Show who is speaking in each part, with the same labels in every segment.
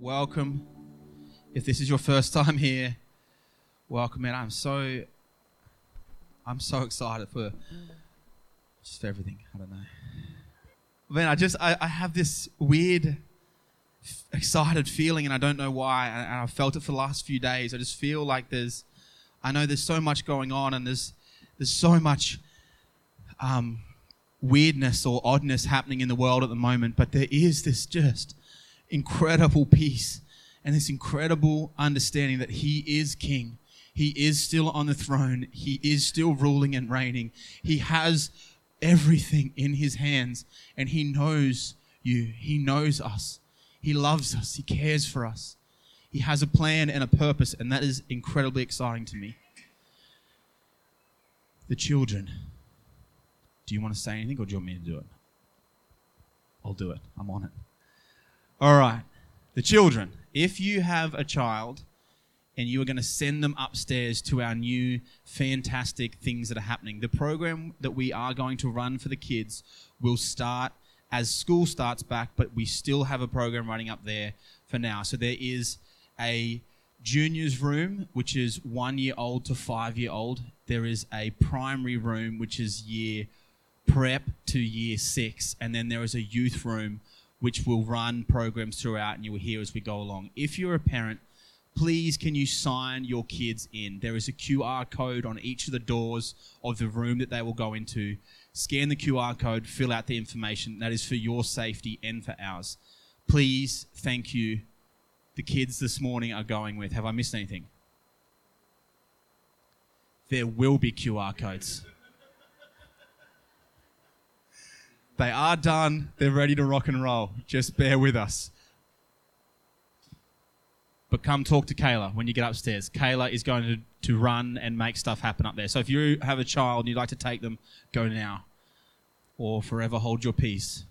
Speaker 1: welcome. If this is your first time here, welcome, man. I'm so, I'm so excited for just for everything. I don't know, man. I just, I, I have this weird, excited feeling, and I don't know why. And and I've felt it for the last few days. I just feel like there's, I know there's so much going on, and there's, there's so much, um, weirdness or oddness happening in the world at the moment, but there is this just incredible peace and this incredible understanding that He is King. He is still on the throne. He is still ruling and reigning. He has everything in His hands and He knows you. He knows us. He loves us. He cares for us. He has a plan and a purpose, and that is incredibly exciting to me. The children. Do you want to say anything or do you want me to do it? I'll do it. I'm on it. All right. The children. If you have a child and you are going to send them upstairs to our new fantastic things that are happening, the program that we are going to run for the kids will start as school starts back, but we still have a program running up there for now. So there is a juniors room, which is one year old to five year old. There is a primary room, which is year prep to year six. And then there is a youth room, which will run programs throughout and you will hear as we go along. If you're a parent, please can you sign your kids in? There is a QR code on each of the doors of the room that they will go into. Scan the QR code, fill out the information. That is for your safety and for ours. Please, thank you. The kids this morning are going with. Have I missed anything? There will be QR codes. They are done. They're ready to rock and roll. Just bear with us. But come talk to Kayla when you get upstairs. Kayla is going to, to run and make stuff happen up there. So if you have a child and you'd like to take them, go now. Or forever hold your peace.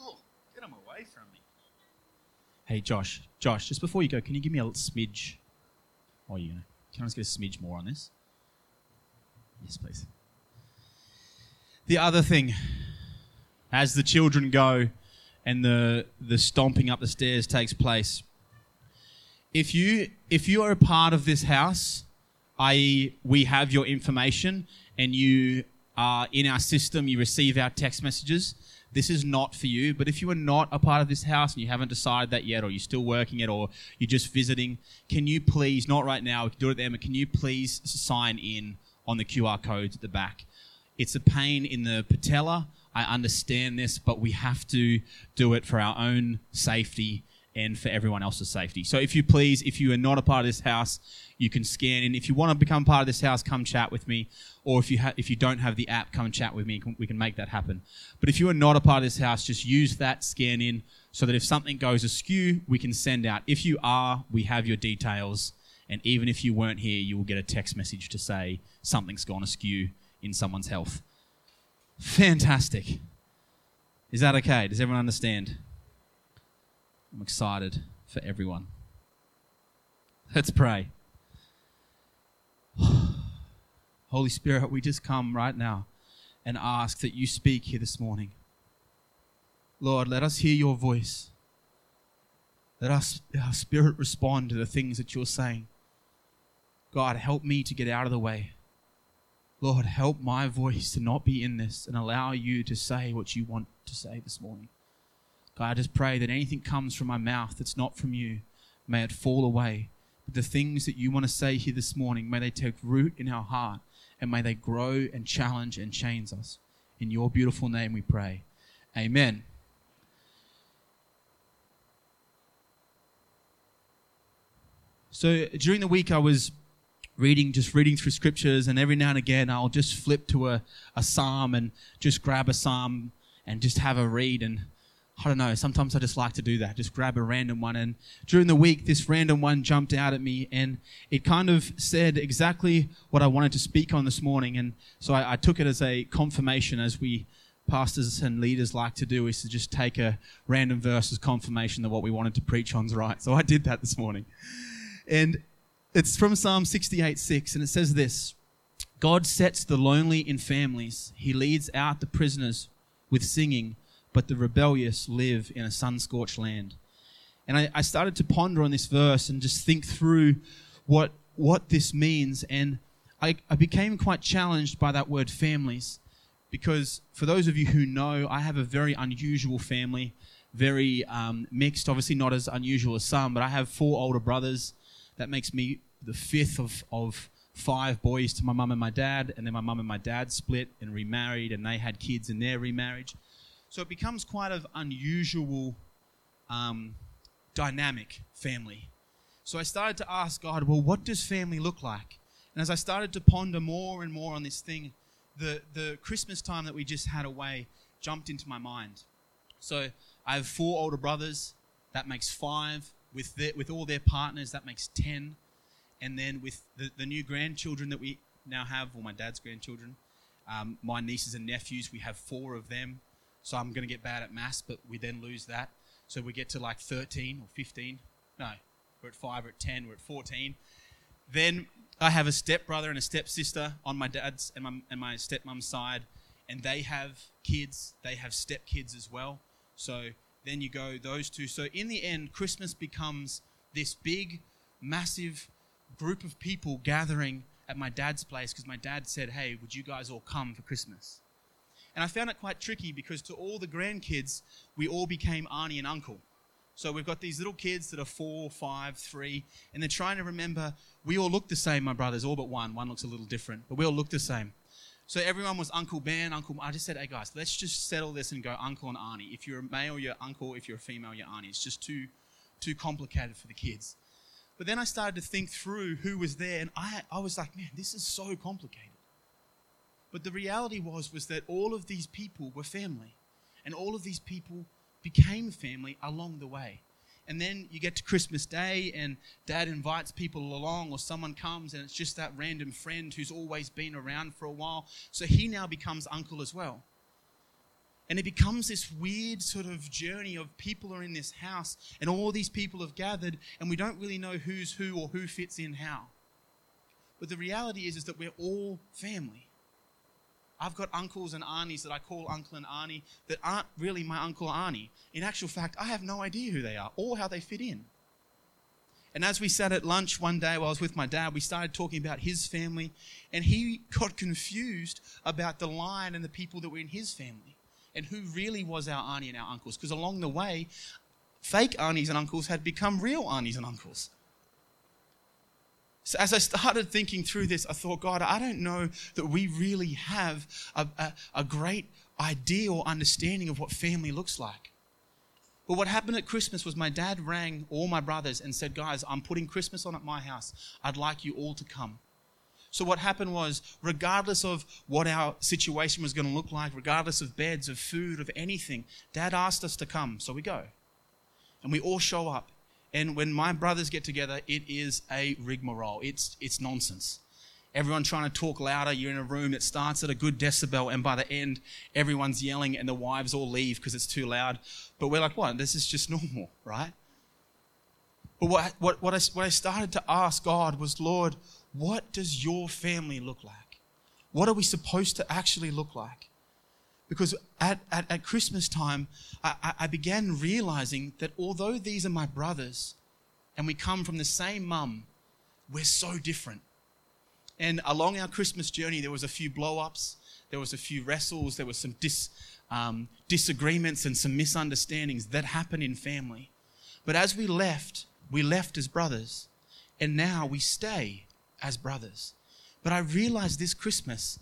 Speaker 1: Oh, get them away from me. Hey, Josh. Josh, just before you go, can you give me a little smidge? Oh, you. Can I just get a smidge more on this? Yes, please. The other thing, as the children go and the the stomping up the stairs takes place, if you if you are a part of this house, i.e., we have your information and you are in our system, you receive our text messages. This is not for you, but if you are not a part of this house and you haven't decided that yet, or you're still working it, or you're just visiting, can you please, not right now, we can do it at the end, but can you please sign in on the QR codes at the back? It's a pain in the patella. I understand this, but we have to do it for our own safety and for everyone else's safety. So if you please, if you are not a part of this house, you can scan in. If you want to become part of this house, come chat with me. Or if you ha- if you don't have the app, come chat with me. We can make that happen. But if you are not a part of this house, just use that scan in so that if something goes askew, we can send out. If you are, we have your details. And even if you weren't here, you will get a text message to say something's gone askew in someone's health. Fantastic. Is that okay? Does everyone understand? I'm excited for everyone. Let's pray. Holy Spirit, we just come right now and ask that you speak here this morning. Lord, let us hear your voice. Let us, our spirit respond to the things that you're saying. God, help me to get out of the way. Lord, help my voice to not be in this and allow you to say what you want to say this morning. God, I just pray that anything comes from my mouth that's not from you, may it fall away. But the things that you want to say here this morning, may they take root in our heart and may they grow and challenge and change us. In your beautiful name we pray. Amen. So during the week, I was reading, just reading through scriptures, and every now and again, I'll just flip to a, a psalm and just grab a psalm and just have a read. And I don't know, sometimes I just like to do that, just grab a random one. And during the week, this random one jumped out at me, and it kind of said exactly what I wanted to speak on this morning. And so I, I took it as a confirmation, as we pastors and leaders like to do, is to just take a random verse as confirmation that what we wanted to preach on's right. So I did that this morning. And it's from Psalm 68 6, and it says this God sets the lonely in families, He leads out the prisoners with singing, but the rebellious live in a sun scorched land. And I, I, started to ponder on this verse and just think through what, what this means. And I, I became quite challenged by that word families because for those of you who know, I have a very unusual family, very um, mixed, obviously not as unusual as some, but I have four older brothers. That makes me the fifth of, of five boys to my mum and my dad, and then my mum and my dad split and remarried, and they had kids in their remarriage. So it becomes quite an unusual um, dynamic family. So I started to ask God, well, what does family look like? And as I started to ponder more and more on this thing, the, the Christmas time that we just had away jumped into my mind. So I have four older brothers. That makes five. With, their, with all their partners, that makes ten. And then with the, the new grandchildren that we now have, or my dad's grandchildren, um, my nieces and nephews, we have four of them. So I'm going to get bad at maths, but we then lose that. So we get to like 13 or 15. No, we're at 5, we're at 10, we're at 14. Then I have a stepbrother and a stepsister on my dad's and my, and my stepmom's side, and they have kids. They have stepkids as well. So then you go those two. So in the end, Christmas becomes this big, massive group of people gathering at my dad's place because my dad said, Hey, would you guys all come for Christmas? And I found it quite tricky because to all the grandkids, we all became auntie and uncle. So we've got these little kids that are four, five, three, and they're trying to remember we all look the same, my brothers, all but one. One looks a little different, but we all look the same. So everyone was Uncle Ben, Uncle. I just said, hey guys, let's just settle this and go Uncle and Auntie. If you're a male, you're Uncle. If you're a female, you're Auntie. It's just too, too complicated for the kids. But then I started to think through who was there, and I, I was like, man, this is so complicated. But the reality was was that all of these people were family, and all of these people became family along the way. And then you get to Christmas Day, and dad invites people along, or someone comes, and it's just that random friend who's always been around for a while. So he now becomes uncle as well. And it becomes this weird sort of journey of people are in this house, and all these people have gathered, and we don't really know who's who or who fits in how. But the reality is, is that we're all family. I've got uncles and aunties that I call uncle and auntie that aren't really my uncle auntie. In actual fact, I have no idea who they are or how they fit in. And as we sat at lunch one day while I was with my dad, we started talking about his family, and he got confused about the line and the people that were in his family and who really was our auntie and our uncles. Because along the way, fake aunties and uncles had become real aunties and uncles. So as I started thinking through this, I thought, God, I don't know that we really have a, a, a great idea or understanding of what family looks like. But what happened at Christmas was my dad rang all my brothers and said, Guys, I'm putting Christmas on at my house. I'd like you all to come. So, what happened was, regardless of what our situation was going to look like, regardless of beds, of food, of anything, dad asked us to come. So we go. And we all show up. And when my brothers get together, it is a rigmarole. It's, it's nonsense. Everyone trying to talk louder. You're in a room that starts at a good decibel, and by the end, everyone's yelling, and the wives all leave because it's too loud. But we're like, what? This is just normal, right? But what, what, what, I, what I started to ask God was, Lord, what does your family look like? What are we supposed to actually look like? Because at, at, at Christmas time, I, I began realizing that although these are my brothers and we come from the same mum, we're so different. And along our Christmas journey, there was a few blow ups, there was a few wrestles, there was some dis, um, disagreements and some misunderstandings that happen in family. But as we left, we left as brothers, and now we stay as brothers. But I realized this Christmas,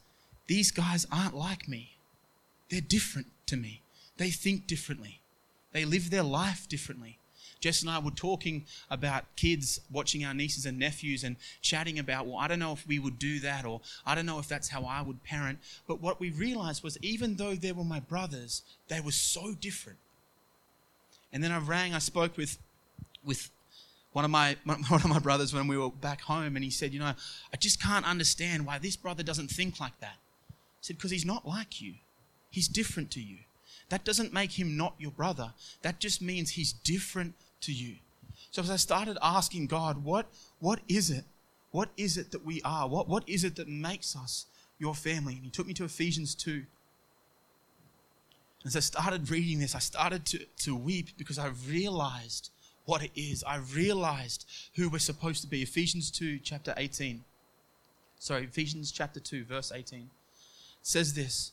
Speaker 1: these guys aren't like me. They're different to me. They think differently. They live their life differently. Jess and I were talking about kids watching our nieces and nephews and chatting about, well, I don't know if we would do that or I don't know if that's how I would parent. But what we realized was even though they were my brothers, they were so different. And then I rang, I spoke with, with one of my one of my brothers when we were back home and he said, you know, I just can't understand why this brother doesn't think like that. I said, because he's not like you. He's different to you. That doesn't make him not your brother. That just means he's different to you. So as I started asking God, what, what is it What is it that we are? What, what is it that makes us your family? And he took me to Ephesians 2. As I started reading this, I started to, to weep because I realized what it is. I realized who we're supposed to be. Ephesians 2, chapter 18. Sorry, Ephesians chapter 2, verse 18 says this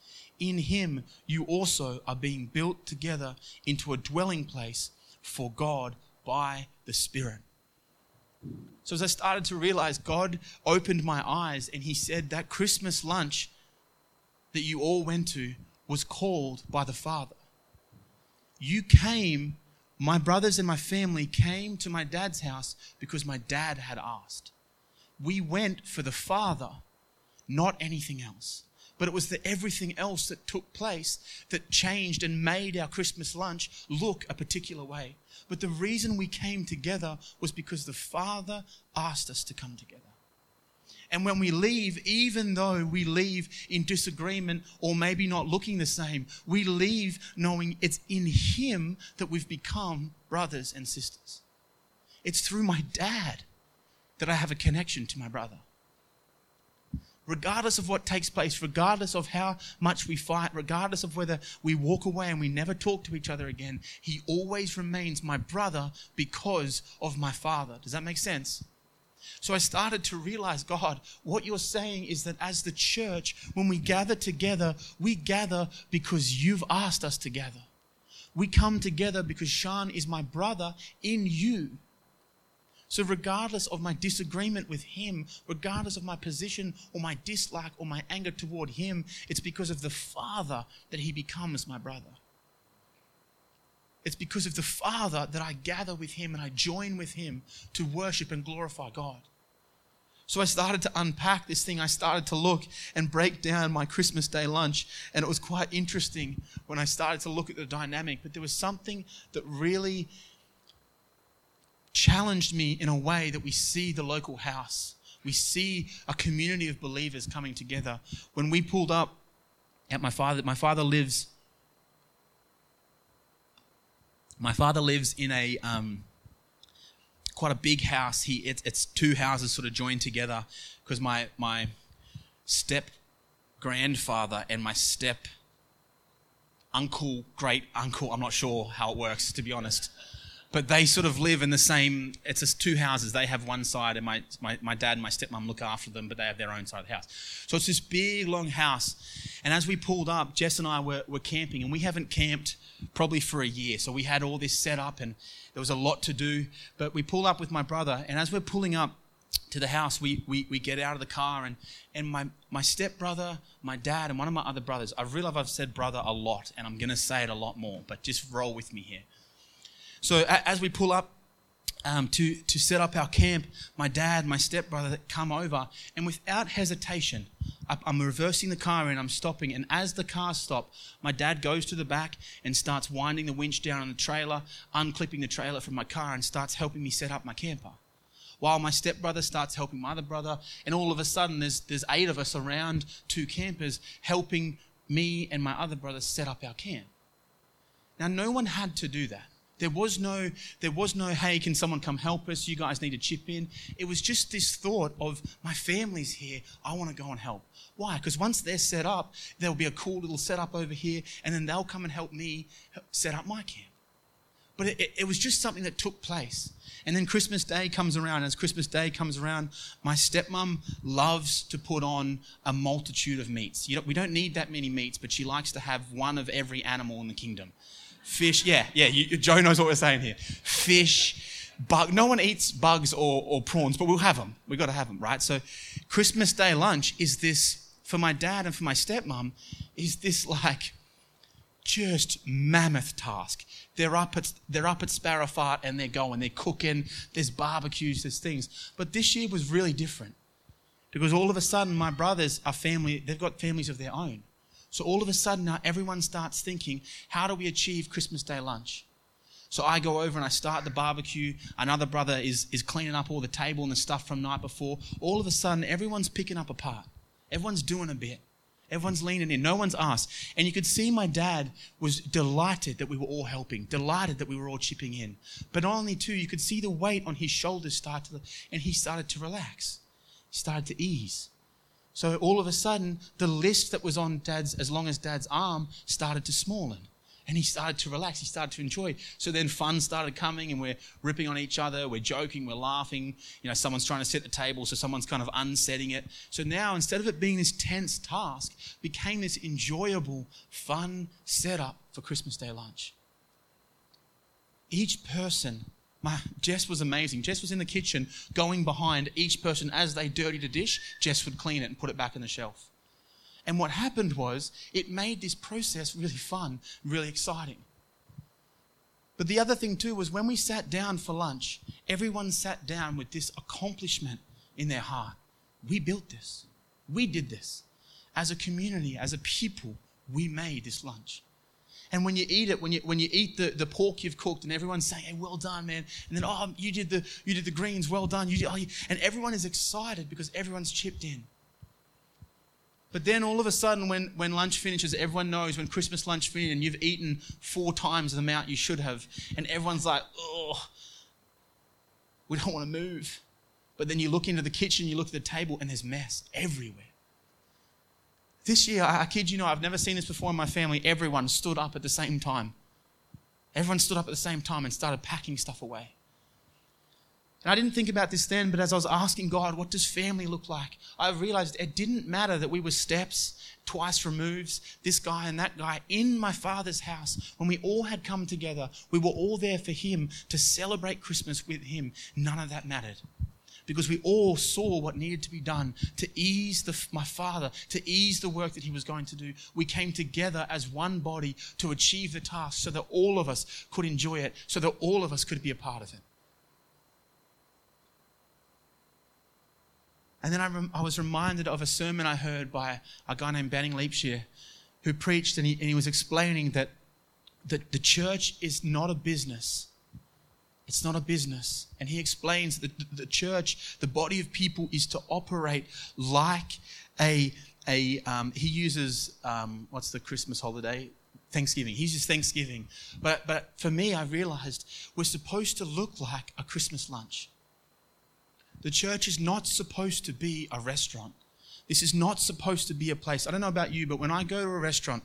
Speaker 1: In him you also are being built together into a dwelling place for God by the Spirit. So as I started to realize, God opened my eyes and He said that Christmas lunch that you all went to was called by the Father. You came, my brothers and my family came to my dad's house because my dad had asked. We went for the Father, not anything else but it was the everything else that took place that changed and made our Christmas lunch look a particular way. But the reason we came together was because the Father asked us to come together. And when we leave, even though we leave in disagreement or maybe not looking the same, we leave knowing it's in Him that we've become brothers and sisters. It's through my dad that I have a connection to my brother regardless of what takes place, regardless of how much we fight, regardless of whether we walk away and we never talk to each other again, he always remains my brother because of my father. Does that make sense? So I started to realize, God, what you're saying is that as the church, when we gather together, we gather because you've asked us to gather. We come together because Sean is my brother in you. So, regardless of my disagreement with him, regardless of my position or my dislike or my anger toward him, it's because of the Father that he becomes my brother. It's because of the Father that I gather with him and I join with him to worship and glorify God. So I started to unpack this thing. I started to look and break down my Christmas Day lunch. And it was quite interesting when I started to look at the dynamic. But there was something that really challenged me in a way that we see the local house. We see a community of believers coming together. When we pulled up at my father, my father lives. My father lives in a um, quite a big house. He it's, it's two houses sort of joined together because my my step grandfather and my step uncle, great uncle. I'm not sure how it works to be honest but they sort of live in the same it's just two houses they have one side and my, my, my dad and my stepmom look after them but they have their own side of the house so it's this big long house and as we pulled up jess and i were, were camping and we haven't camped probably for a year so we had all this set up and there was a lot to do but we pulled up with my brother and as we're pulling up to the house, we, we, we get out of the car, and, and my, my stepbrother, my dad, and one of my other brothers. I realize I've said brother a lot, and I'm going to say it a lot more, but just roll with me here. So as we pull up um, to, to set up our camp, my dad, my stepbrother come over, and without hesitation, I'm reversing the car and I'm stopping. And as the car stops, my dad goes to the back and starts winding the winch down on the trailer, unclipping the trailer from my car, and starts helping me set up my camper. While my stepbrother starts helping my other brother, and all of a sudden there's, there's eight of us around two campers helping me and my other brother set up our camp. Now, no one had to do that. There was no, there was no, hey, can someone come help us? You guys need to chip in. It was just this thought of my family's here. I want to go and help. Why? Because once they're set up, there'll be a cool little setup over here, and then they'll come and help me set up my camp. But it, it, it was just something that took place. And then Christmas Day comes around. As Christmas Day comes around, my stepmom loves to put on a multitude of meats. We don't need that many meats, but she likes to have one of every animal in the kingdom fish. Yeah, yeah, you, Joe knows what we're saying here. Fish, bug. No one eats bugs or, or prawns, but we'll have them. We've got to have them, right? So, Christmas Day lunch is this, for my dad and for my stepmom, is this like just mammoth task. They're up at they're up at Sparrowfart and they're going, they're cooking, there's barbecues, there's things. But this year was really different. Because all of a sudden, my brothers are family, they've got families of their own. So all of a sudden now everyone starts thinking, how do we achieve Christmas Day lunch? So I go over and I start the barbecue. Another brother is, is cleaning up all the table and the stuff from night before. All of a sudden, everyone's picking up a part. Everyone's doing a bit. Everyone's leaning in. No one's asked. And you could see my dad was delighted that we were all helping, delighted that we were all chipping in. But not only too, you could see the weight on his shoulders start to, and he started to relax. He started to ease. So all of a sudden, the list that was on dad's, as long as dad's arm, started to smallen. And he started to relax. He started to enjoy. So then fun started coming, and we're ripping on each other. We're joking. We're laughing. You know, someone's trying to set the table, so someone's kind of unsetting it. So now, instead of it being this tense task, became this enjoyable, fun setup for Christmas Day lunch. Each person my, Jess was amazing. Jess was in the kitchen going behind each person as they dirtied a dish. Jess would clean it and put it back in the shelf. And what happened was it made this process really fun, really exciting. But the other thing too was when we sat down for lunch, everyone sat down with this accomplishment in their heart. We built this. We did this. As a community, as a people, we made this lunch. And when you eat it, when you, when you eat the, the pork you've cooked and everyone's saying, hey, well done, man. And then, oh, you did the, you did the greens, well done. You did, oh, you, and everyone is excited because everyone's chipped in. But then all of a sudden, when, when lunch finishes, everyone knows when Christmas lunch finishes and you've eaten four times the amount you should have, and everyone's like, oh, we don't want to move. But then you look into the kitchen, you look at the table, and there's mess everywhere. This year, I kid you not, I've never seen this before in my family. Everyone stood up at the same time. Everyone stood up at the same time and started packing stuff away. And I didn't think about this then, but as I was asking God, what does family look like? I realized it didn't matter that we were steps, twice removes, this guy and that guy in my father's house. When we all had come together, we were all there for him to celebrate Christmas with him. None of that mattered because we all saw what needed to be done to ease the, my father, to ease the work that he was going to do. We came together as one body to achieve the task so that all of us could enjoy it, so that all of us could be a part of it. And then I, rem- I was reminded of a sermon I heard by a guy named Banning Liebscher who preached and he, and he was explaining that, that the church is not a business it's not a business. And he explains that the church, the body of people, is to operate like a, a um, he uses, um, what's the Christmas holiday? Thanksgiving. He uses Thanksgiving. But, but for me, I realized we're supposed to look like a Christmas lunch. The church is not supposed to be a restaurant. This is not supposed to be a place. I don't know about you, but when I go to a restaurant,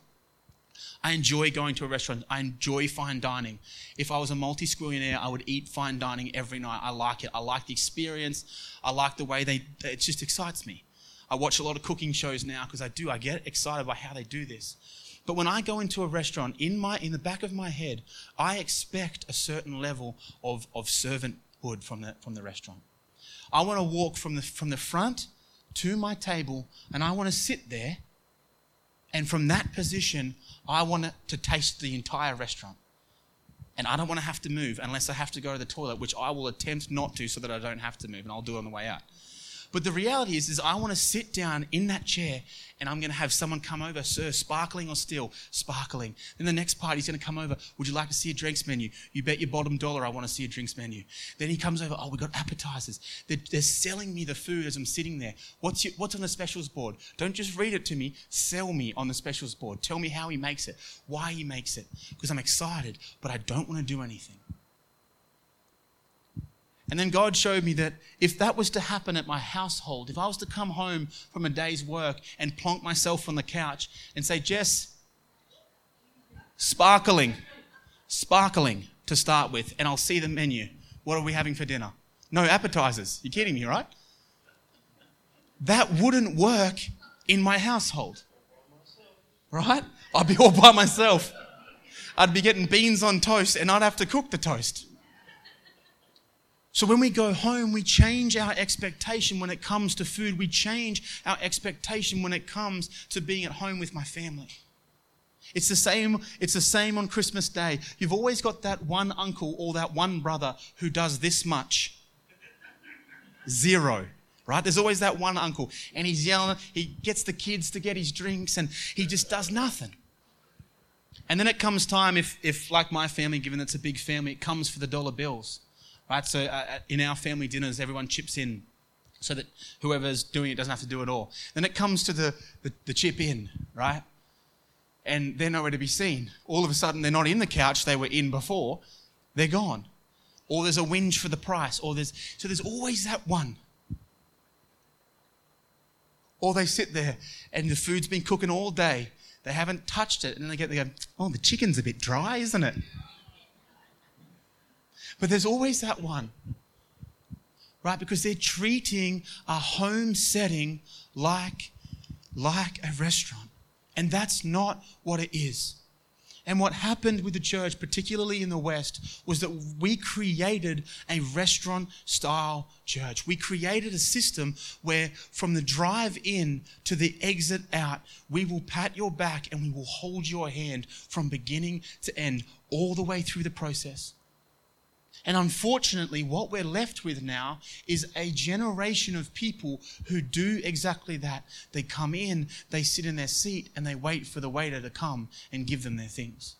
Speaker 1: I enjoy going to a restaurant. I enjoy fine dining. If I was a multi squillionaire, I would eat fine dining every night. I like it. I like the experience. I like the way they, it just excites me. I watch a lot of cooking shows now because I do. I get excited by how they do this. But when I go into a restaurant, in, my, in the back of my head, I expect a certain level of, of servanthood from the, from the restaurant. I want to walk from the, from the front to my table and I want to sit there. And from that position, I want to taste the entire restaurant. And I don't want to have to move unless I have to go to the toilet, which I will attempt not to so that I don't have to move, and I'll do it on the way out. But the reality is, is I want to sit down in that chair and I'm going to have someone come over, sir, sparkling or still? Sparkling. Then the next part, he's going to come over, would you like to see a drinks menu? You bet your bottom dollar I want to see a drinks menu. Then he comes over, oh, we've got appetizers. They're, they're selling me the food as I'm sitting there. What's, your, what's on the specials board? Don't just read it to me, sell me on the specials board. Tell me how he makes it, why he makes it, because I'm excited, but I don't want to do anything. And then God showed me that if that was to happen at my household, if I was to come home from a day's work and plonk myself on the couch and say, Jess, sparkling, sparkling to start with, and I'll see the menu. What are we having for dinner? No appetizers. You're kidding me, right? That wouldn't work in my household. Right? I'd be all by myself. I'd be getting beans on toast and I'd have to cook the toast. So when we go home, we change our expectation when it comes to food. We change our expectation when it comes to being at home with my family. It's the same, it's the same on Christmas Day. You've always got that one uncle or that one brother who does this much. Zero. right? There's always that one uncle, and he's yelling, he gets the kids to get his drinks, and he just does nothing. And then it comes time, if, if like my family, given it's a big family, it comes for the dollar bills, right? So uh, in our family dinners, everyone chips in so that whoever's doing it doesn't have to do it all. Then it comes to the, the, the chip in, right? And they're nowhere to be seen. All of a sudden, they're not in the couch they were in before, they're gone. Or there's a whinge for the price, or there's so there's always that one. Or they sit there and the food's been cooking all day. They haven't touched it, and then they get they go, oh, the chicken's a bit dry, isn't it? But there's always that one right? Because they're treating a home setting like, like a restaurant. And that's not what it is. And what happened with the church, particularly in the West, was that we created a restaurant style church. We created a system where from the drive in to the exit out, we will pat your back and we will hold your hand from beginning to end, all the way through the process. And unfortunately, what we're left with now is a generation of people who do exactly that. They come in, they sit in their seat, and they wait for the waiter to come and give them their things.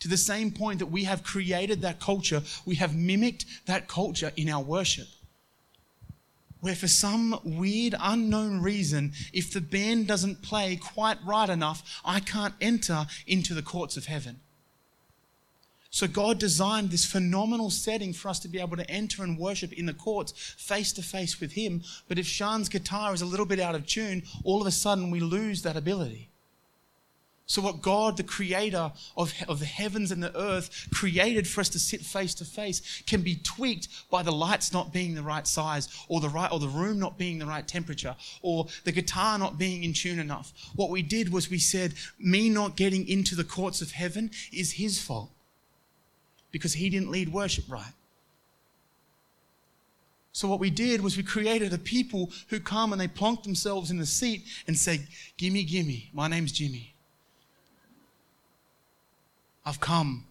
Speaker 1: To the same point that we have created that culture, we have mimicked that culture in our worship. Where, for some weird, unknown reason, if the band doesn't play quite right enough, I can't enter into the courts of heaven. So God designed this phenomenal setting for us to be able to enter and worship in the courts face to face with Him. But if Sean's guitar is a little bit out of tune, all of a sudden we lose that ability. So, what God, the creator of, of the heavens and the earth, created for us to sit face to face can be tweaked by the lights not being the right size, or the, right, or the room not being the right temperature, or the guitar not being in tune enough. What we did was we said, Me not getting into the courts of heaven is His fault because he didn't lead worship right. So, what we did was we created a people who come and they plonk themselves in the seat and say, Gimme, gimme, my name's Jimmy. I've come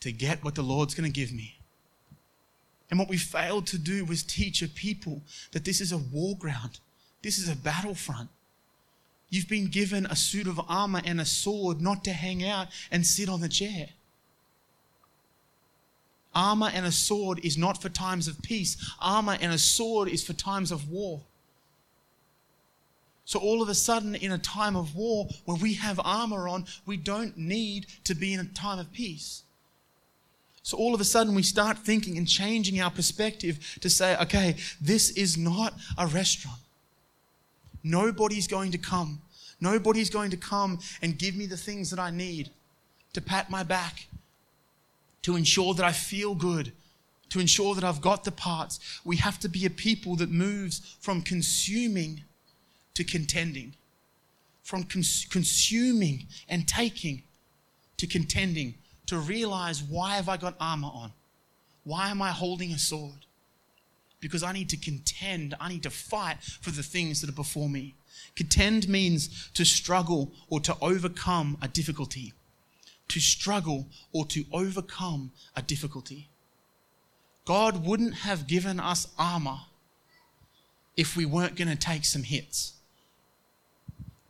Speaker 1: to get what the Lord's going to give me. And what we failed to do was teach a people that this is a war ground, this is a battlefront. You've been given a suit of armor and a sword not to hang out and sit on the chair armor and a sword is not for times of peace. Armor and a sword is for times of war. So, all of a sudden, in a time of war where we have armor on, we don't need to be in a time of peace. So, all of a sudden, we start thinking and changing our perspective to say, okay, this is not a restaurant. Nobody's going to come. Nobody's going to come and give me the things that I need to pat my back, to ensure that I feel good, to ensure that I've got the parts. We have to be a people that moves from consuming to contending, from cons- consuming and taking to contending, to realize why have I got armor on? Why am I holding a sword? Because I need to contend, I need to fight for the things that are before me. Contend means to struggle or to overcome a difficulty to struggle or to overcome a difficulty. God wouldn't have given us armor if we weren't going to take some hits.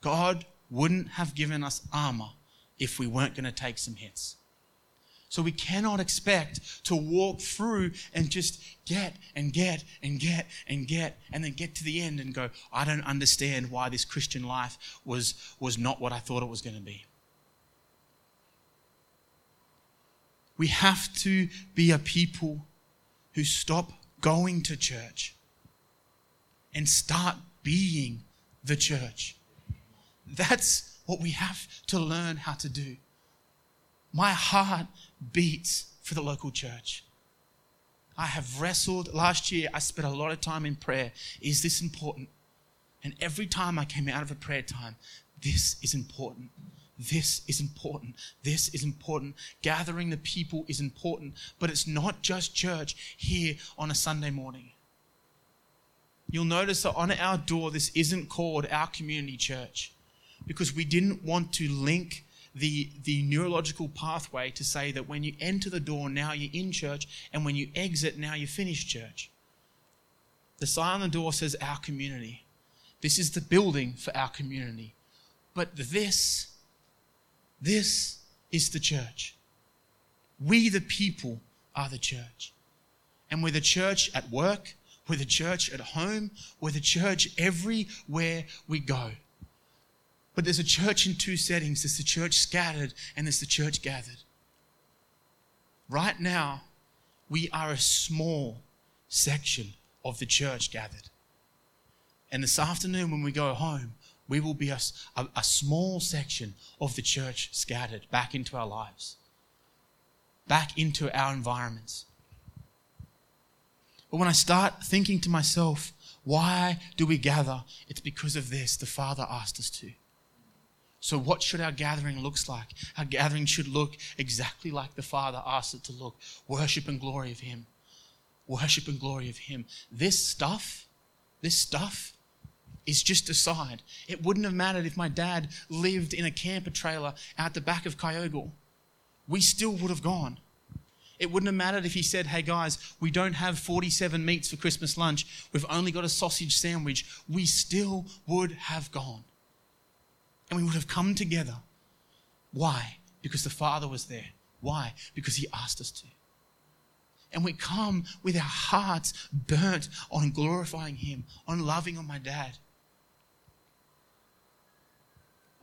Speaker 1: God wouldn't have given us armor if we weren't going to take some hits. So we cannot expect to walk through and just get and get and get and get and then get to the end and go, I don't understand why this Christian life was, was not what I thought it was going to be. We have to be a people who stop going to church and start being the church. That's what we have to learn how to do. My heart beats for the local church. I have wrestled last year, I spent a lot of time in prayer. Is this important? And every time I came out of a prayer time, this is important. This is important. This is important. Gathering the people is important. But it's not just church here on a Sunday morning. You'll notice that on our door, this isn't called our community church because we didn't want to link the, the neurological pathway to say that when you enter the door, now you're in church, and when you exit, now you finish church.
Speaker 2: The sign on the door says our community. This is the building for our community. But this, this is the church. We, the people, are the church. And we're the church at work, we're the church at home, we're the church everywhere we go. But there's a church in two settings there's the church scattered, and there's the church gathered. Right now, we are a small section of the church gathered. And this afternoon, when we go home, we will be a, a, a, small section of the church scattered back into our lives, back into our environments. But when I start thinking to myself, why do we gather? It's because of this. The Father asked us to. So, what should our gathering looks like? Our gathering should look exactly like the Father asked it to look worship and glory of Him. Worship and glory of Him. This stuff, this stuff is just a side. It wouldn't have mattered if my dad lived in a camper trailer out the back of Kyogle. We still would have gone. It wouldn't have mattered if he said, Hey guys, we don't have 47 meats for Christmas lunch. We've only got a sausage sandwich. We still would have gone and we would have come together. Why? Because the Father was there. Why? Because He asked us to. And we come with our hearts burnt on glorifying Him, on loving on my dad.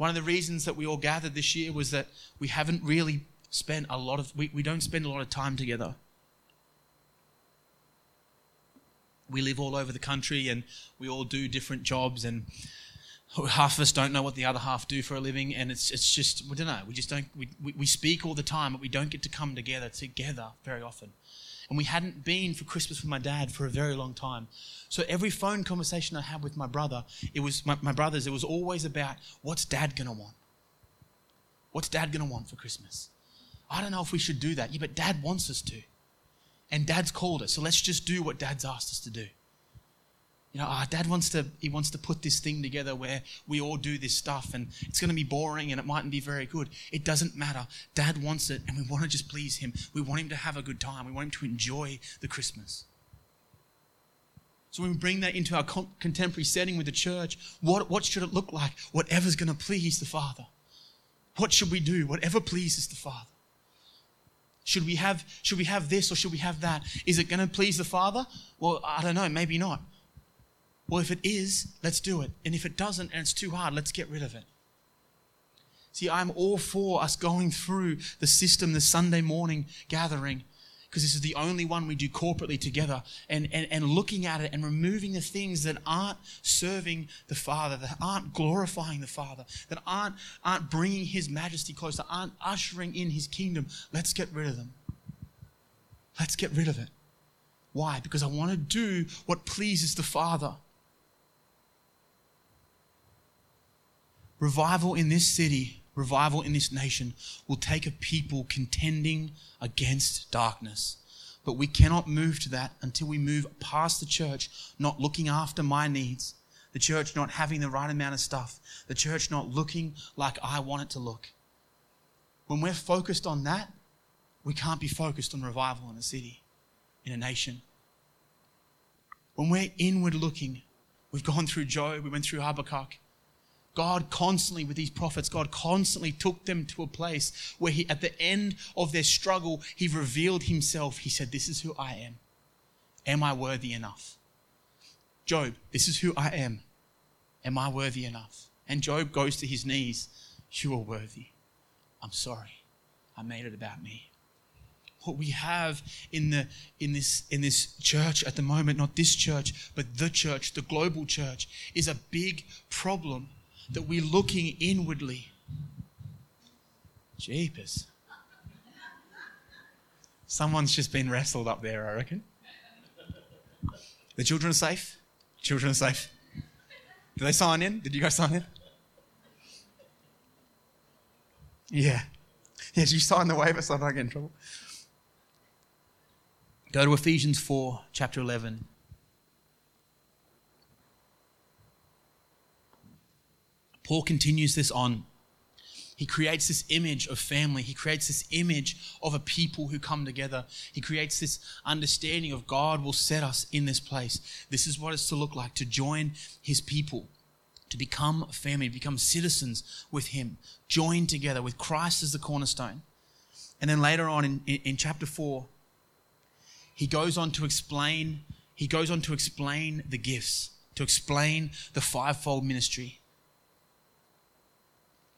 Speaker 2: One of the reasons that we all gathered this year was that we haven't really spent a lot of, we, we don't spend a lot of time together. We live all over the country and we all do different jobs and half of us don't know what the other half do for a living and it's, it's just we don't know we just don't we, we, we speak all the time but we don't get to come together together very often and we hadn't been for christmas with my dad for a very long time. So every phone conversation i had with my brother it was my, my brothers it was always about what's dad gonna want? What's dad gonna want for christmas? I don't know if we should do that. Yeah but dad wants us to. And dad's called us so let's just do what dad's asked us to do you know, our dad wants to he wants to put this thing together where we all do this stuff and it's going to be boring and it mightn't be very good. It doesn't matter. Dad wants it and we want to just please him. We want him to have a good time. We want him to enjoy the Christmas. So when we bring that into our contemporary setting with the church, what, what should it look like? Whatever's going to please the Father. What should we do? Whatever pleases the Father. Should we have should we have this or should we have that? Is it going to please the Father? Well, I don't know, maybe not. Well, if it is, let's do it. And if it doesn't and it's too hard, let's get rid of it. See, I'm all for us going through the system, the Sunday morning gathering, because this is the only one we do corporately together, and, and, and looking at it and removing the things that aren't serving the Father, that aren't glorifying the Father, that aren't, aren't bringing His majesty closer, aren't ushering in His kingdom. Let's get rid of them. Let's get rid of it. Why? Because I want to do what pleases the Father. Revival in this city, revival in this nation will take a people contending against darkness. But we cannot move to that until we move past the church not looking after my needs, the church not having the right amount of stuff, the church not looking like I want it to look. When we're focused on that, we can't be focused on revival in a city, in a nation. When we're inward looking, we've gone through Job, we went through Habakkuk, God constantly, with these prophets, God constantly took them to a place where he, at the end of their struggle, he revealed himself. He said, This is who I am. Am I worthy enough? Job, this is who I am. Am I worthy enough? And Job goes to his knees. You are worthy. I'm sorry. I made it about me. What we have in the in this in this church at the moment, not this church, but the church, the global church, is a big problem that we're looking inwardly. Jeepers. Someone's just been wrestled up there, I reckon. The children are safe? Children are safe. Did they sign in? Did you guys sign in? Yeah. Yes, you sign the waiver so I don't get in trouble. Go to Ephesians 4, chapter 11. Paul continues this on. He creates this image of family. He creates this image of a people who come together. He creates this understanding of God will set us in this place. This is what it's to look like to join His people, to become a family, to become citizens with Him, joined together with Christ as the cornerstone. And then later on in, in, in chapter 4, he goes on to explain he goes on to explain the gifts, to explain the fivefold ministry.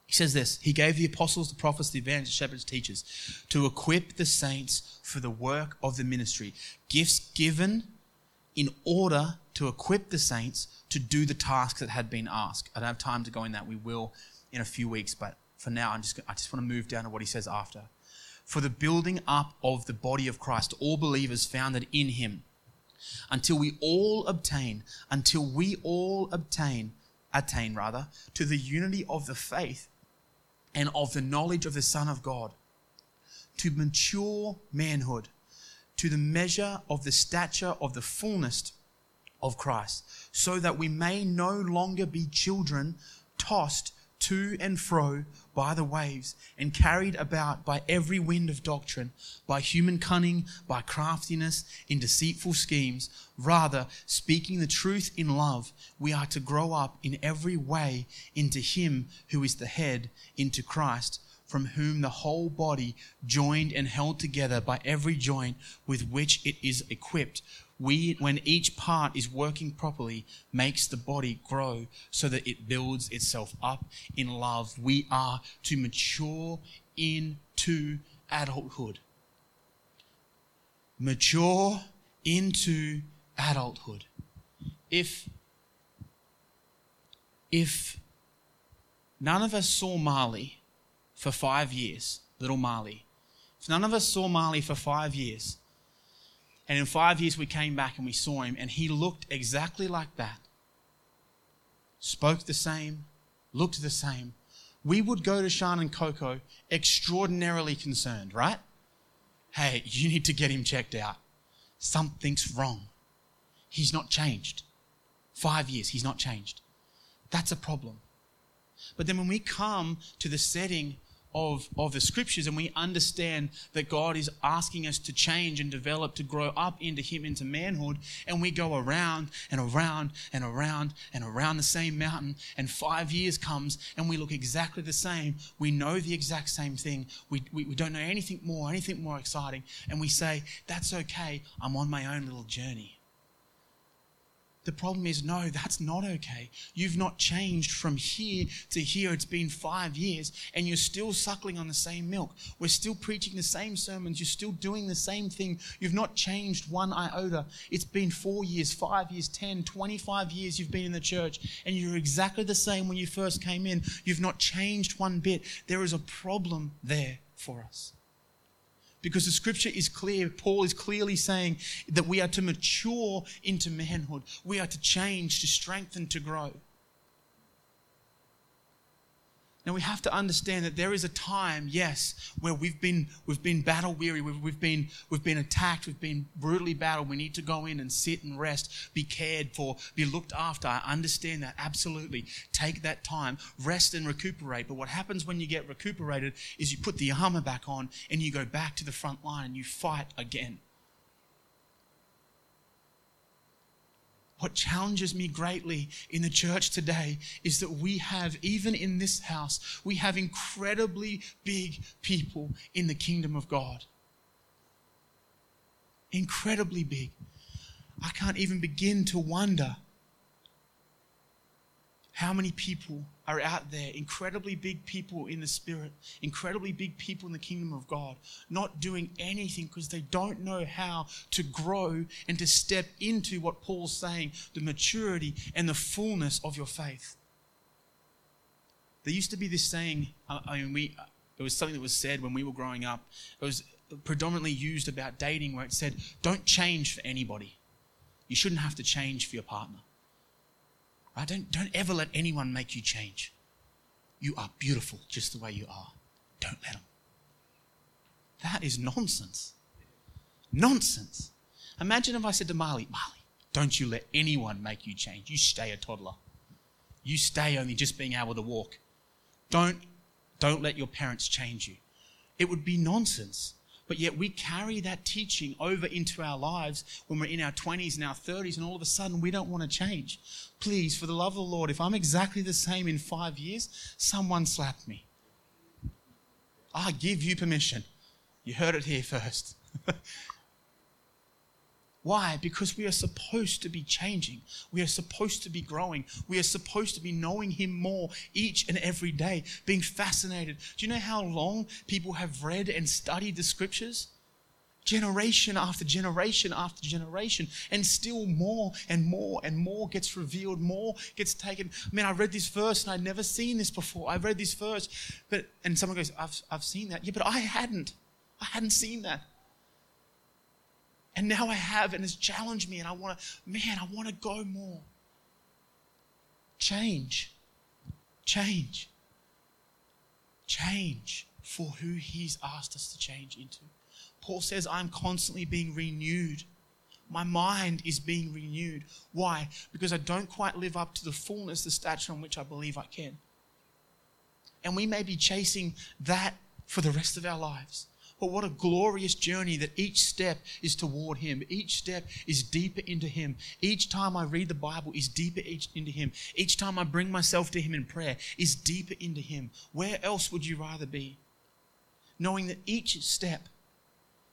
Speaker 2: He says this He gave the apostles, the prophets, the evangelists, shepherds, teachers to equip the saints for the work of the ministry. Gifts given in order to equip the saints to do the tasks that had been asked. I don't have time to go in that. We will in a few weeks, but for now, I'm just, I just want to move down to what he says after. For the building up of the body of Christ, all believers founded in him, until we all obtain, until we all obtain, attain rather, to the unity of the faith and of the knowledge of the Son of God, to mature manhood, to the measure of the stature of the fullness of Christ, so that we may no longer be children tossed to and fro by the waves and carried about by every wind of doctrine, by human cunning, by craftiness, in deceitful schemes. Rather, speaking the truth in love, we are to grow up in every way into Him who is the head, into Christ, from whom the whole body, joined and held together by every joint with which it is equipped, we, when each part is working properly, makes the body grow so that it builds itself up in love. We are to mature into adulthood. Mature into adulthood. If, if none of us saw Marley for five years, little Marley, if none of us saw Marley for five years, and in five years, we came back and we saw him, and he looked exactly like that. Spoke the same, looked the same. We would go to Sean and Coco extraordinarily concerned, right? Hey, you need to get him checked out. Something's wrong. He's not changed. Five years, he's not changed. That's a problem. But then when we come to the setting of, of the scriptures and we understand that God is asking us to change and develop, to grow up into Him, into manhood, and we go around and around and around and around the same mountain, and five years comes and we look exactly the same, we know the exact same thing, we, we, we don't know anything more, anything more exciting, and we say, That's okay, I'm on my own little journey. The problem is, no, that's not okay. You've not changed from here to here. It's been five years and you're still suckling on the same milk. We're still preaching the same sermons. You're still doing the same thing. You've not changed one iota. It's been four years, five years, 10, 25 years you've been in the church and you're exactly the same when you first came in. You've not changed one bit. There is a problem there for us because the scripture is clear. Paul is clearly saying that we are to mature into manhood, we are to change, to strengthen, to grow. Now we have to understand that there is a time, yes, where we've been we've been battle weary, we've, we've been we've been attacked, we've been brutally battled. We need to go in and sit and rest, be cared for, be looked after. I understand that absolutely. Take that time, rest and recuperate. But what happens when you get recuperated is you put the armor back on and you go back to the front line and you fight again. What challenges me greatly in the church today is that we have, even in this house, we have incredibly big people in the kingdom of God. Incredibly big. I can't even begin to wonder how many people are out there, incredibly big people in the spirit, incredibly big people in the kingdom of God, not doing anything because they don't know how to grow and to step into what Paul's saying the maturity and the fullness of your faith. There used to be this saying, I mean, we, it was something that was said when we were growing up. It was predominantly used about dating, where it said, Don't change for anybody. You shouldn't have to change for your partner. Don't, don't ever let anyone make you change. You are beautiful just the way you are. Don't let them. That is nonsense. Nonsense. Imagine if I said to Marley, Marley, don't you let anyone make you change. You stay a toddler. You stay only just being able to walk. Don't Don't let your parents change you. It would be nonsense. But yet we carry that teaching over into our lives when we're in our 20s and our 30s, and all of a sudden we don't want to change. Please, for the love of the Lord, if I'm exactly the same in five years, someone slap me. I give you permission. You heard it here first. Why? Because we are supposed to be changing. We are supposed to be growing. We are supposed to be knowing Him more each and every day, being fascinated. Do you know how long people have read and studied the scriptures? Generation after generation after generation, and still more and more and more gets revealed, more gets taken. I mean, I read this verse and I'd never seen this before. I read this verse, but and someone goes, I've, I've seen that. Yeah, but I hadn't. I hadn't seen that. And now I have, and it's challenged me, and I want to, man, I want to go more. Change. Change. Change for who He's asked us to change into. Paul says, I'm constantly being renewed. My mind is being renewed. Why? Because I don't quite live up to the fullness, the stature on which I believe I can. And we may be chasing that for the rest of our lives. But what a glorious journey that each step is toward Him. Each step is deeper into Him. Each time I read the Bible is deeper into Him. Each time I bring myself to Him in prayer is deeper into Him. Where else would you rather be? Knowing that each step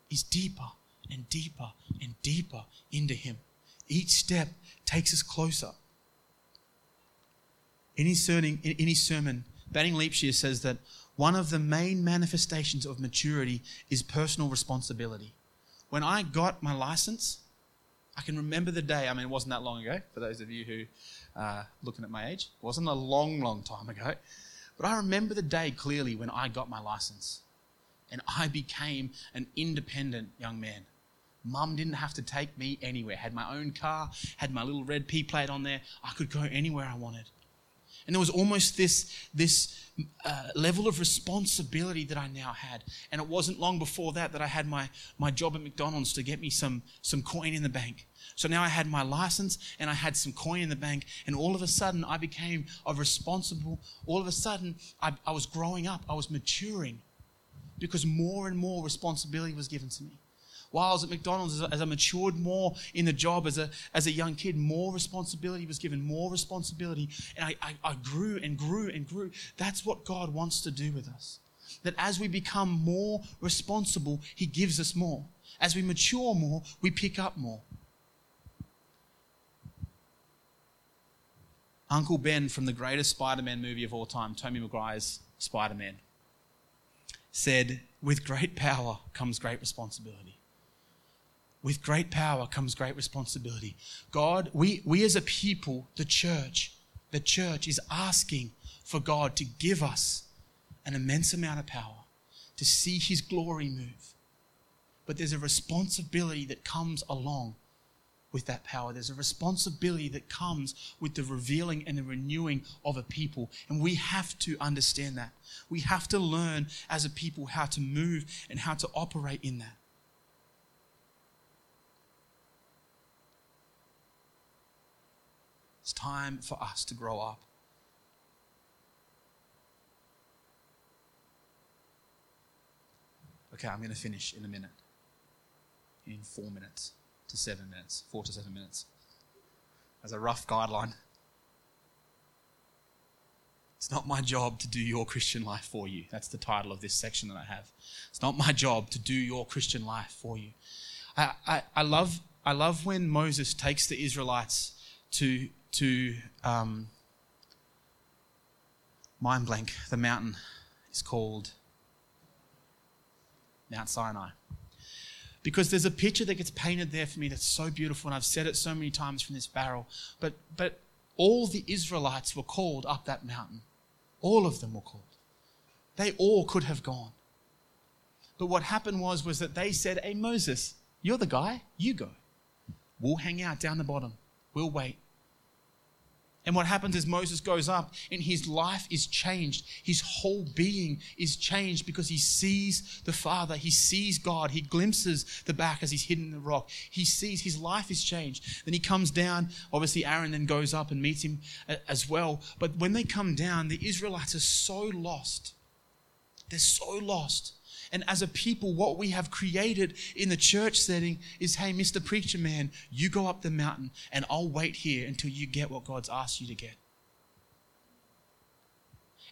Speaker 2: is deeper and deeper and deeper into Him. Each step takes us closer. In his sermon, in his sermon Liebscher says that one of the main manifestations of maturity is personal responsibility. When I got my license, I can remember the day. I mean, it wasn't that long ago, for those of you who are uh, looking at my age. It wasn't a long, long time ago. But I remember the day clearly when I got my license and I became an independent young man. Mum didn't have to take me anywhere. Had my own car, had my little red P plate on there. I could go anywhere I wanted. And there was almost this, this uh, level of responsibility that I now had. And it wasn't long before that that I had my, my job at McDonald's to get me some, some coin in the bank. So now I had my license and I had some coin in the bank. And all of a sudden, I became a responsible. All of a sudden, I, I was growing up, I was maturing because more and more responsibility was given to me. While I was at McDonald's, as I matured more in the job as a, as a young kid, more responsibility was given, more responsibility. And I, I, I grew and grew and grew. That's what God wants to do with us. That as we become more responsible, He gives us more. As we mature more, we pick up more. Uncle Ben from the greatest Spider Man movie of all time, Tobey Maguire's Spider Man, said, With great power comes great responsibility. With great power comes great responsibility. God, we, we as a people, the church, the church is asking for God to give us an immense amount of power to see His glory move. But there's a responsibility that comes along with that power. There's a responsibility that comes with the revealing and the renewing of a people. And we have to understand that. We have to learn as a people how to move and how to operate in that. It's time for us to grow up. Okay, I'm going to finish in a minute. In four minutes to seven minutes, four to seven minutes. As a rough guideline. It's not my job to do your Christian life for you. That's the title of this section that I have. It's not my job to do your Christian life for you. I, I, I love, I love when Moses takes the Israelites to to um, mind blank. The mountain is called Mount Sinai. Because there's a picture that gets painted there for me that's so beautiful, and I've said it so many times from this barrel. But, but all the Israelites were called up that mountain. All of them were called. They all could have gone. But what happened was, was that they said, Hey, Moses, you're the guy, you go. We'll hang out down the bottom. We'll wait. And what happens is Moses goes up and his life is changed. His whole being is changed because he sees the Father. He sees God. He glimpses the back as he's hidden in the rock. He sees his life is changed. Then he comes down. Obviously, Aaron then goes up and meets him uh, as well. But when they come down, the Israelites are so lost. They're so lost. And as a people, what we have created in the church setting is hey, Mr. Preacher Man, you go up the mountain and I'll wait here until you get what God's asked you to get.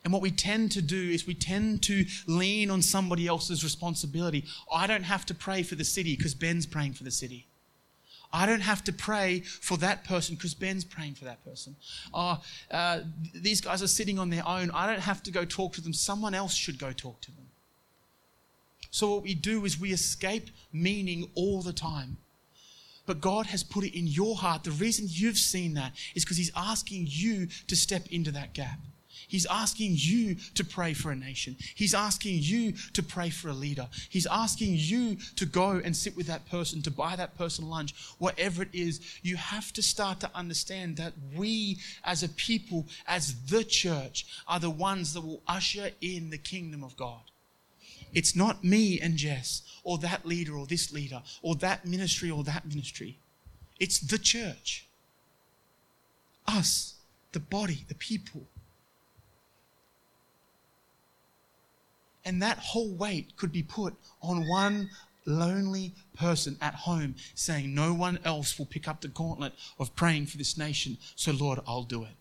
Speaker 2: And what we tend to do is we tend to lean on somebody else's responsibility. I don't have to pray for the city because Ben's praying for the city. I don't have to pray for that person because Ben's praying for that person. Oh, uh, these guys are sitting on their own. I don't have to go talk to them. Someone else should go talk to them. So, what we do is we escape meaning all the time. But God has put it in your heart. The reason you've seen that is because He's asking you to step into that gap. He's asking you to pray for a nation. He's asking you to pray for a leader. He's asking you to go and sit with that person, to buy that person lunch, whatever it is. You have to start to understand that we, as a people, as the church, are the ones that will usher in the kingdom of God. It's not me and Jess, or that leader, or this leader, or that ministry, or that ministry. It's the church. Us, the body, the people. And that whole weight could be put on one lonely person at home saying, No one else will pick up the gauntlet of praying for this nation, so Lord, I'll do it.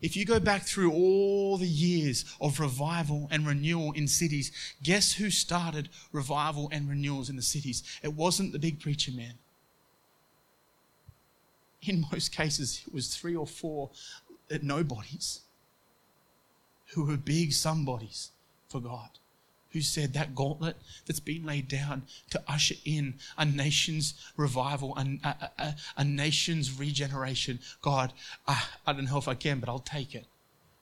Speaker 2: If you go back through all the years of revival and renewal in cities, guess who started revival and renewals in the cities? It wasn't the big preacher man. In most cases, it was three or four uh, nobodies who were big somebodies for God. Who said that gauntlet that's been laid down to usher in a nation's revival, a, a, a, a nation's regeneration? God, I, I don't know if I can, but I'll take it.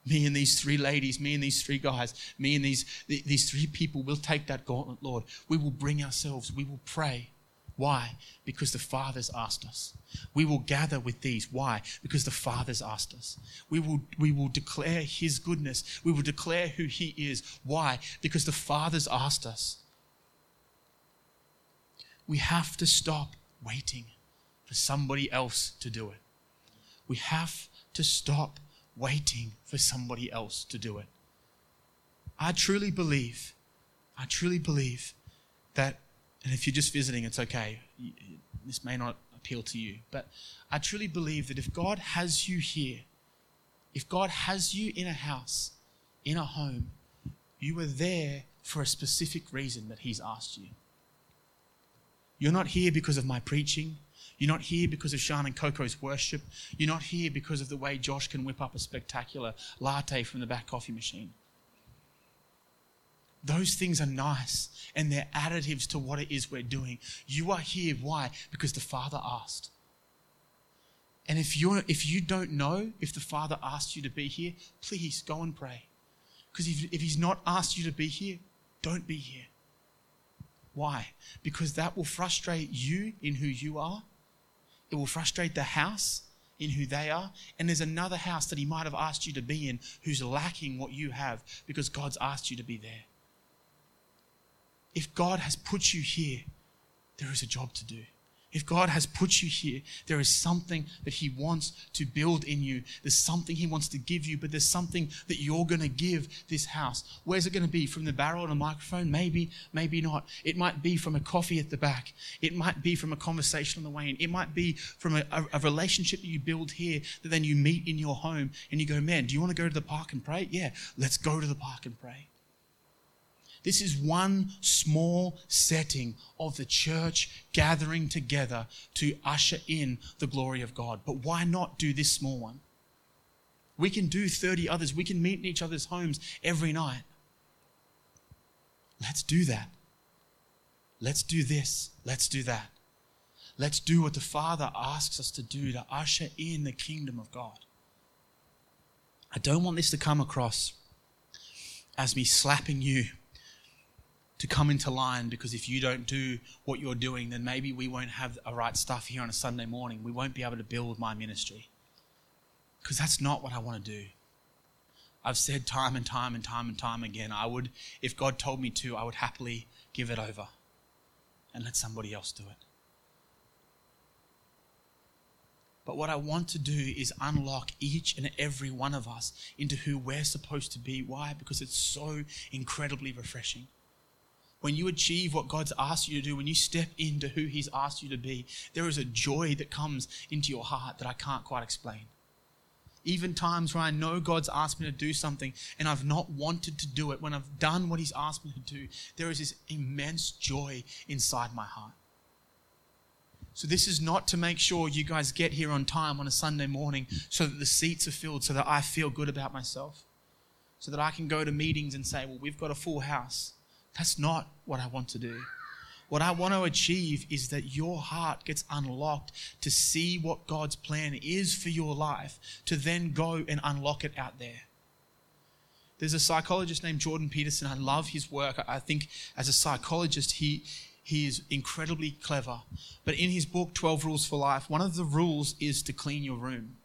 Speaker 2: Me and these three ladies, me and these three guys, me and these, these three people will take that gauntlet, Lord. We will bring ourselves, we will pray. Why? Because the Father's asked us. We will gather with these. Why? Because the Father's asked us. We will, we will declare His goodness. We will declare who He is. Why? Because the Father's asked us. We have to stop waiting for somebody else to do it. We have to stop waiting for somebody else to do it. I truly believe, I truly believe that and if you're just visiting, it's okay. This may not appeal to you. But I truly believe that if God has you here, if God has you in a house, in a home, you are there for a specific reason that He's asked you. You're not here because of my preaching. You're not here because of Sean and Coco's worship. You're not here because of the way Josh can whip up a spectacular latte from the back coffee machine. Those things are nice and they're additives to what it is we're doing. You are here. Why? Because the Father asked. And if, you're, if you don't know if the Father asked you to be here, please go and pray. Because if, if He's not asked you to be here, don't be here. Why? Because that will frustrate you in who you are. It will frustrate the house in who they are. And there's another house that He might have asked you to be in who's lacking what you have because God's asked you to be there if God has put you here, there is a job to do. If God has put you here, there is something that He wants to build in you. There's something He wants to give you, but there's something that you're going to give this house. Where's it going to be? From the barrel on a microphone? Maybe, maybe not. It might be from a coffee at the back. It might be from a conversation on the way in. It might be from a, a, a relationship that you build here that then you meet in your home and you go, man, do you want to go to the park and pray? Yeah, let's go to the park and pray. This is one small setting of the church gathering together to usher in the glory of God. But why not do this small one? We can do 30 others. We can meet in each other's homes every night. Let's do that. Let's do this. Let's do that. Let's do what the Father asks us to do to usher in the kingdom of God. I don't want this to come across as me slapping you to come into line because if you don't do what you're doing, then maybe we won't have a right stuff here on a Sunday morning. We won't be able to build my ministry. Because that's not what I want to do. I've said time and time and time and time again, I would, if God told me to, I would happily give it over and let somebody else do it. But what I want to do is unlock each and every one of us into who we're supposed to be. Why? Because it's so incredibly refreshing. When you achieve what God's asked you to do, when you step into who He's asked you to be, there is a joy that comes into your heart that I can't quite explain. Even times where I know God's asked me to do something and I've not wanted to do it, when I've done what He's asked me to do, there is this immense joy inside my heart. So, this is not to make sure you guys get here on time on a Sunday morning so that the seats are filled, so that I feel good about myself, so that I can go to meetings and say, Well, we've got a full house. That's not what I want to do. What I want to achieve is that your heart gets unlocked to see what God's plan is for your life, to then go and unlock it out there. There's a psychologist named Jordan Peterson. I love his work. I think as a psychologist, he, he is incredibly clever. But in his book, 12 Rules for Life, one of the rules is to clean your room.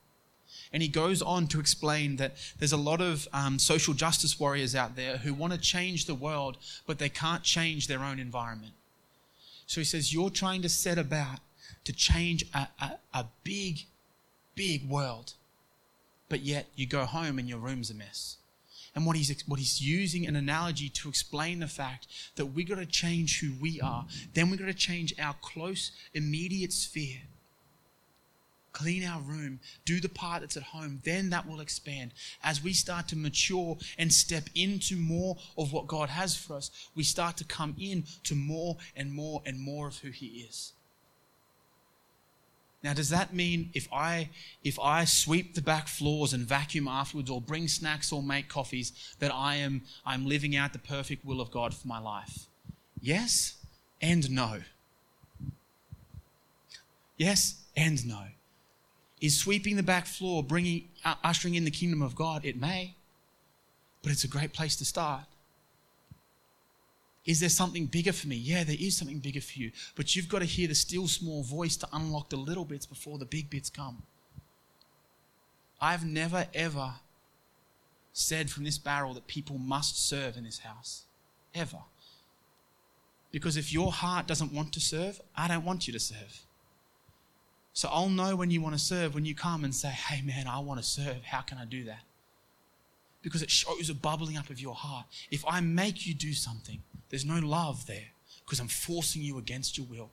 Speaker 2: And he goes on to explain that there's a lot of um, social justice warriors out there who want to change the world, but they can't change their own environment. So he says, You're trying to set about to change a, a, a big, big world, but yet you go home and your room's a mess. And what he's, what he's using an analogy to explain the fact that we got to change who we are. Then we got to change our close, immediate sphere. Clean our room, do the part that's at home, then that will expand. As we start to mature and step into more of what God has for us, we start to come in to more and more and more of who He is. Now, does that mean if I if I sweep the back floors and vacuum afterwards, or bring snacks or make coffees, that I am I'm living out the perfect will of God for my life? Yes and no. Yes and no. Is sweeping the back floor, bringing uh, ushering in the kingdom of God? It may, but it's a great place to start. Is there something bigger for me? Yeah, there is something bigger for you. But you've got to hear the still small voice to unlock the little bits before the big bits come. I've never ever said from this barrel that people must serve in this house. Ever. Because if your heart doesn't want to serve, I don't want you to serve. So I'll know when you want to serve when you come and say, hey man, I want to serve. How can I do that? Because it shows a bubbling up of your heart. If I make you do something, there's no love there because I'm forcing you against your will.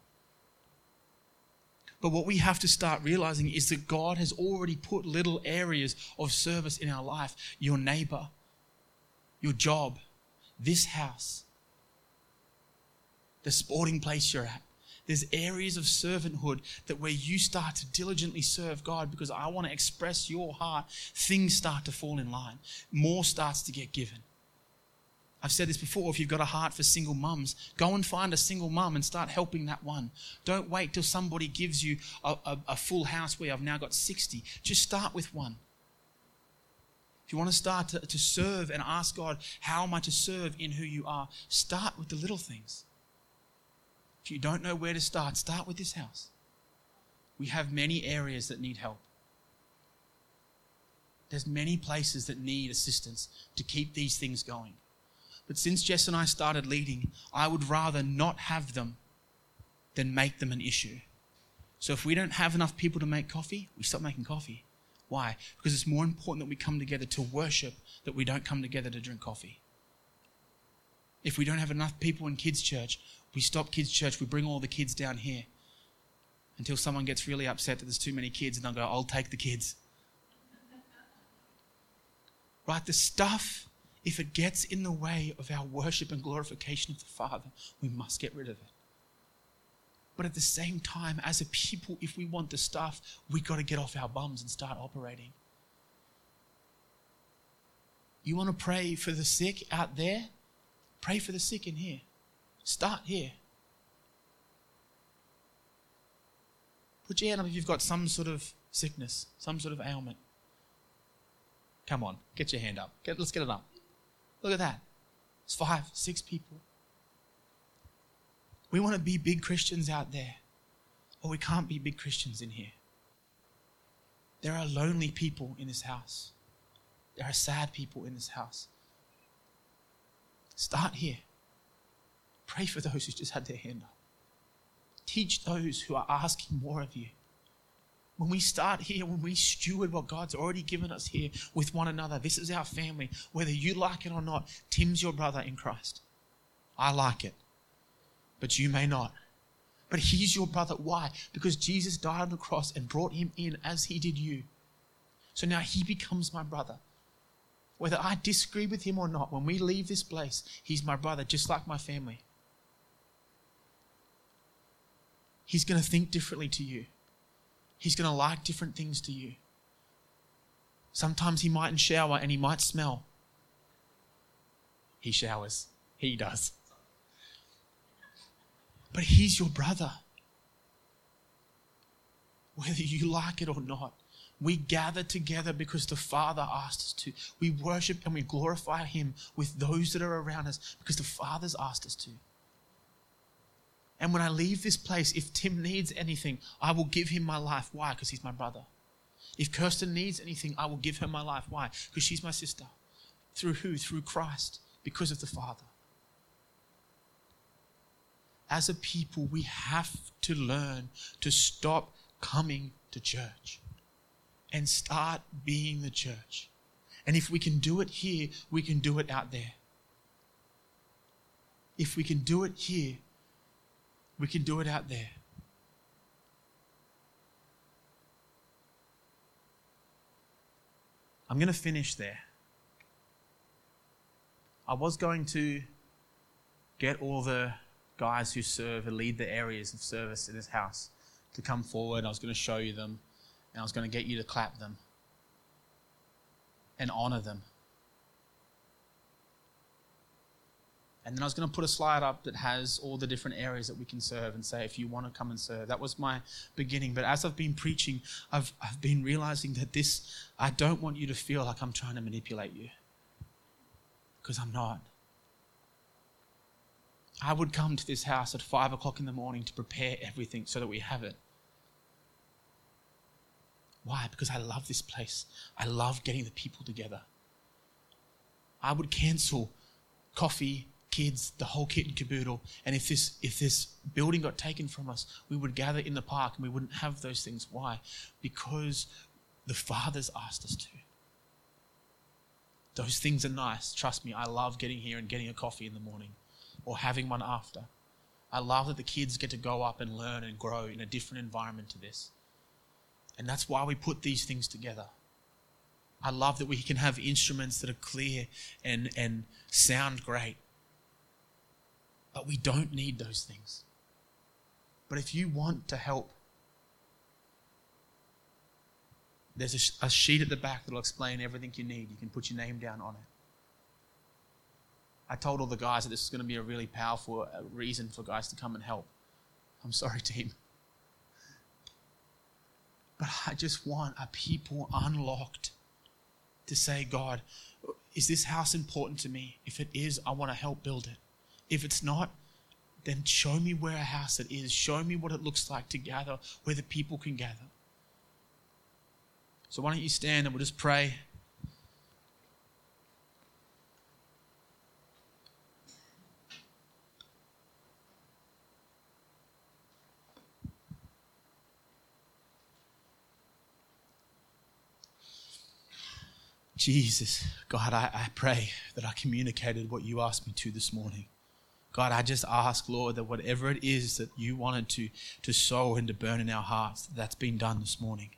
Speaker 2: But what we have to start realizing is that God has already put little areas of service in our life your neighbor, your job, this house, the sporting place you're at. There's areas of servanthood that where you start to diligently serve God because I want to express your heart, things start to fall in line. More starts to get given. I've said this before if you've got a heart for single mums, go and find a single mum and start helping that one. Don't wait till somebody gives you a, a, a, full house where I've now got 60. Just start with one. If you want to start to, to serve and ask God, how am I to serve in who you are? Start with the little things. If you don't know where to start, start with this house. We have many areas that need help. There's many places that need assistance to keep these things going. But since Jess and I started leading, I would rather not have them than make them an issue. So if we don't have enough people to make coffee, we stop making coffee. Why? Because it's more important that we come together to worship that we don't come together to drink coffee. If we don't have enough people in kids' church, we stop kids' church, we bring all the kids down here until someone gets really upset that there's too many kids and they'll go, I'll take the kids. Right? The stuff if it gets in the way of our worship and glorification of the Father, we must get rid of it. But at the same time, as a people, if we want the stuff, we've got to get off our bums and start operating. You want to pray for the sick out there? Pray for the sick in here. Start here. Put your hand up if you've got some sort of sickness, some sort of ailment. Come on, get your hand up. Get, let's get it up. Look at that. It's five, six people. We want to be big Christians out there, but we can't be big Christians in here. There are lonely people in this house. There are sad people in this house. Start here. Pray for those who just had their hand up. Teach those who are asking more of you. When we start here, when we steward what God's already given us here with one another, this is our family. Whether you like it or not, Tim's your brother in Christ. I like it, but you may not. But he's your brother. Why? Because Jesus died on the cross and brought him in as he did you. So now he becomes my brother. Whether I disagree with him or not, when we leave this place, he's my brother, just like my family. He's going to think differently to you. He's going to like different things to you. Sometimes he mightn't shower and he might smell. He showers. He does. But he's your brother. Whether you like it or not, we gather together because the Father asked us to. We worship and we glorify him with those that are around us because the Father's asked us to. And when I leave this place, if Tim needs anything, I will give him my life. Why? Because he's my brother. If Kirsten needs anything, I will give her my life. Why? Because she's my sister. Through who? Through Christ, because of the Father. As a people, we have to learn to stop coming to church and start being the church. And if we can do it here, we can do it out there. If we can do it here, we can do it out there. I'm going to finish there. I was going to get all the guys who serve and lead the areas of service in this house to come forward. I was going to show you them, and I was going to get you to clap them and honor them. And then I was going to put a slide up that has all the different areas that we can serve and say, if you want to come and serve. That was my beginning. But as I've been preaching, I've, I've been realizing that this, I don't want you to feel like I'm trying to manipulate you. Because I'm not. I would come to this house at five o'clock in the morning to prepare everything so that we have it. Why? Because I love this place. I love getting the people together. I would cancel coffee, kids, the whole kit and caboodle. And if this if this building got taken from us, we would gather in the park and we wouldn't have those things. Why? Because the Father's asked us to. Those things are nice. Trust me, I love getting here and getting a coffee in the morning or having one after. I love that the kids get to go up and learn and grow in a different environment to this. And that's why we put these things together. I love that we can have instruments that are clear and, and sound great. But we don't need those things. But if you want to help, there's a, a sheet at the back that'll explain everything you need. You can put your name down on it. I told all the guys that this is going to be a really powerful uh, reason for guys to come and help. I'm sorry, team. But I just want a people unlocked to say, God, is this house important to me? If it is, I want to help build it. If it's not, then show me where a house it is. Show me what it looks like to gather, where the people can gather. So why don't you stand and we'll just pray. Jesus, God, I, I pray that I communicated what you asked me to this morning. God, I just ask, Lord, that whatever it is that you wanted to, to sow and to burn in our hearts, that's been done this morning.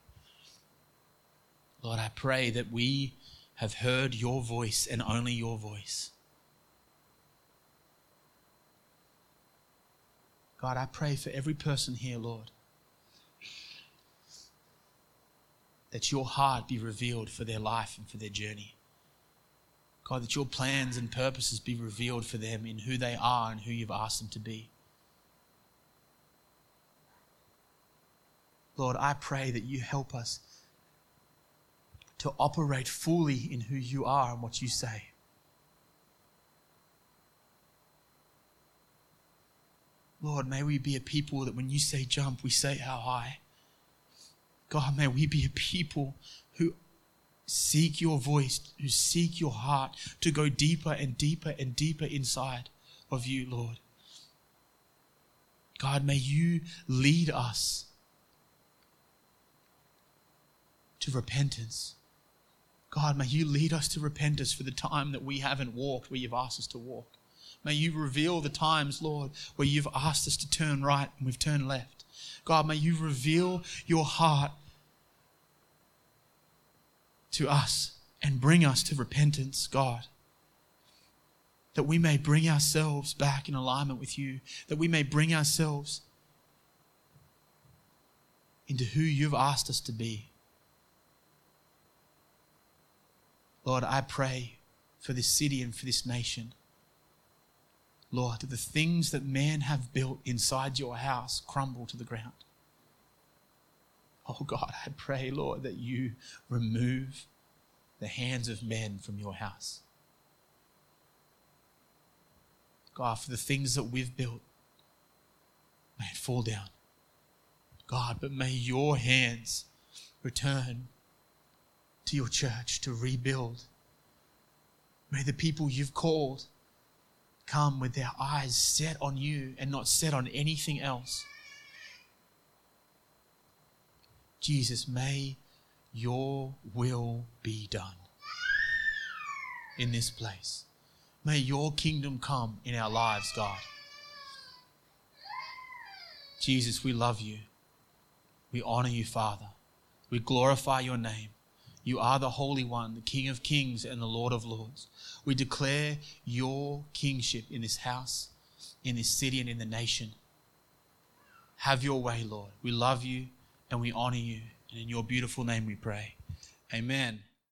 Speaker 2: Lord, I pray that we have heard your voice and only your voice. God, I pray for every person here, Lord, that your heart be revealed for their life and for their journey. God, that your plans and purposes be revealed for them in who they are and who you've asked them to be. Lord, I pray that you help us to operate fully in who you are and what you say. Lord, may we be a people that when you say jump, we say how high. God, may we be a people seek your voice, who seek your heart to go deeper and deeper and deeper inside of you, Lord. God, may you lead us to repentance. God, may you lead us to repentance for the time that we haven't walked where you've asked us to walk. May you reveal the times, Lord, where you've asked us to turn right and we've turned left. God, may you reveal your heart to us and bring us to repentance, God. That we may bring ourselves back in alignment with you, that we may bring ourselves into who you've asked us to be. Lord, I pray for this city and for this nation. Lord, that the things that man have built inside your house crumble to the ground. Oh God, I pray, Lord, that you remove the hands of men from your house. God, for the things that we've built, may it fall down. God, but may your hands return to your church to rebuild. May the people you've called come with their eyes set on you and not set on anything else. Jesus, may your will be done in this place. May your kingdom come in our lives, God. Jesus, we love you. We honor you, Father. We glorify your name. You are the Holy One, the King of Kings and the Lord of Lords. We declare your kingship in this house, in this city, and in the nation. Have your way, Lord. We love you and we honor you. And in your beautiful name we pray. Amen.